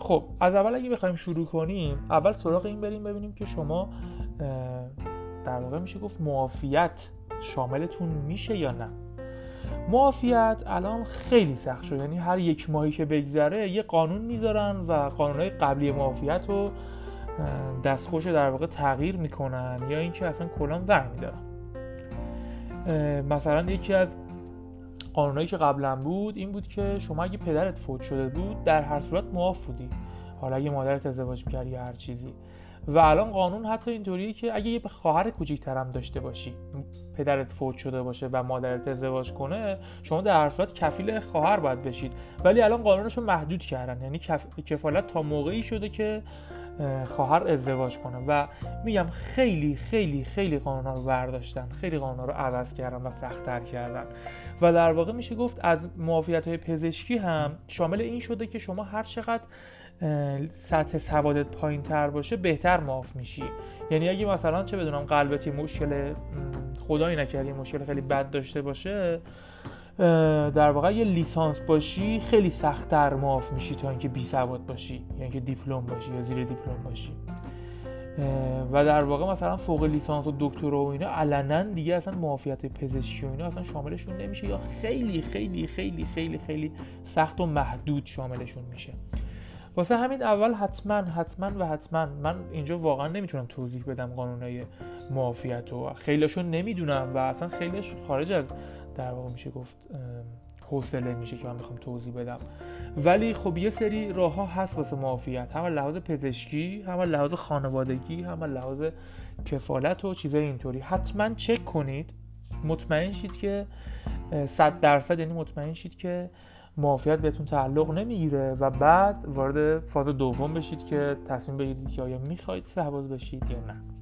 خب از اول اگه بخوایم شروع کنیم اول سراغ این بریم ببینیم که شما در واقع میشه گفت معافیت شاملتون میشه یا نه. معافیت الان خیلی سخت شد. یعنی هر یک ماهی که بگذره یه قانون می‌ذارن و قانونهای قبلی معافیت رو دستخوش در واقع تغییر می‌کنن یا اینکه اصلا کلان ور میدارن. مثلا یکی از قانونهایی که قبلا بود این بود که شما اگه پدرت فوت شده بود در هر صورت معاف بودی. حالا اگه مادرت ازدواج می‌کردی یا هر چیزی. و الان قانون حتی اینطوریه که اگه یه خواهر کوچیکترم داشته باشی پدرت فوت شده باشه و مادرت ازدواج کنه شما در هر صورت کفیل خواهر باید بشید. ولی الان قانونش رو محدود کردن. یعنی کفالت تا موقعی شده که خواهر ازدواج کنه و میگم خیلی خیلی خیلی قانون ها رو برداشتن خیلی قانون ها رو عوض کردن و سختتر کردن. و در واقع میشه گفت از معافیت های پزشکی هم شامل این شده که شما هر چقدر سطح سوادت پایین تر باشه بهتر معاف میشی. یعنی اگه مثلا چه بدونم قلبت یه مشکل خدایی نکرد مشکل خیلی بد داشته باشه در واقع یه لیسانس باشی خیلی سختتر معاف میشی تا اینکه بی سواد باشی یا اینکه دیپلم باشی یا زیر دیپلم باشی. و در واقع مثلا فوق لیسانس و دکترا و اینا علنا دیگه اصلا معافیت پزشکی و اینا اصلا شاملشون نمیشه یا خیلی خیلی خیلی خیلی خیلی سخت و محدود شاملشون میشه. واسه همین اول حتما حتما و حتما من اینجا واقعا نمی‌تونم توضیح بدم قانونهای معافیت و خیلیشون نمی‌دونم و اصلا خیلیش خارج از در واقع میشه گفت حوصله میشه که من بخوام توضیح بدم. ولی خب یه سری راه ها هست واسه معافیت. هم لحاظ پزشکی هم لحاظ خانوادگی هم لحاظ کفالت و چیزای اینطوری. حتما چک کنید. مطمئن شید که صد درصد یعنی مطمئن شید که معافیت بهتون تعلق نمی‌گیره و بعد وارد فاز دوم بشید که تصمیم بگیرید که آیا می‌خواید سرباز بشید یا نه.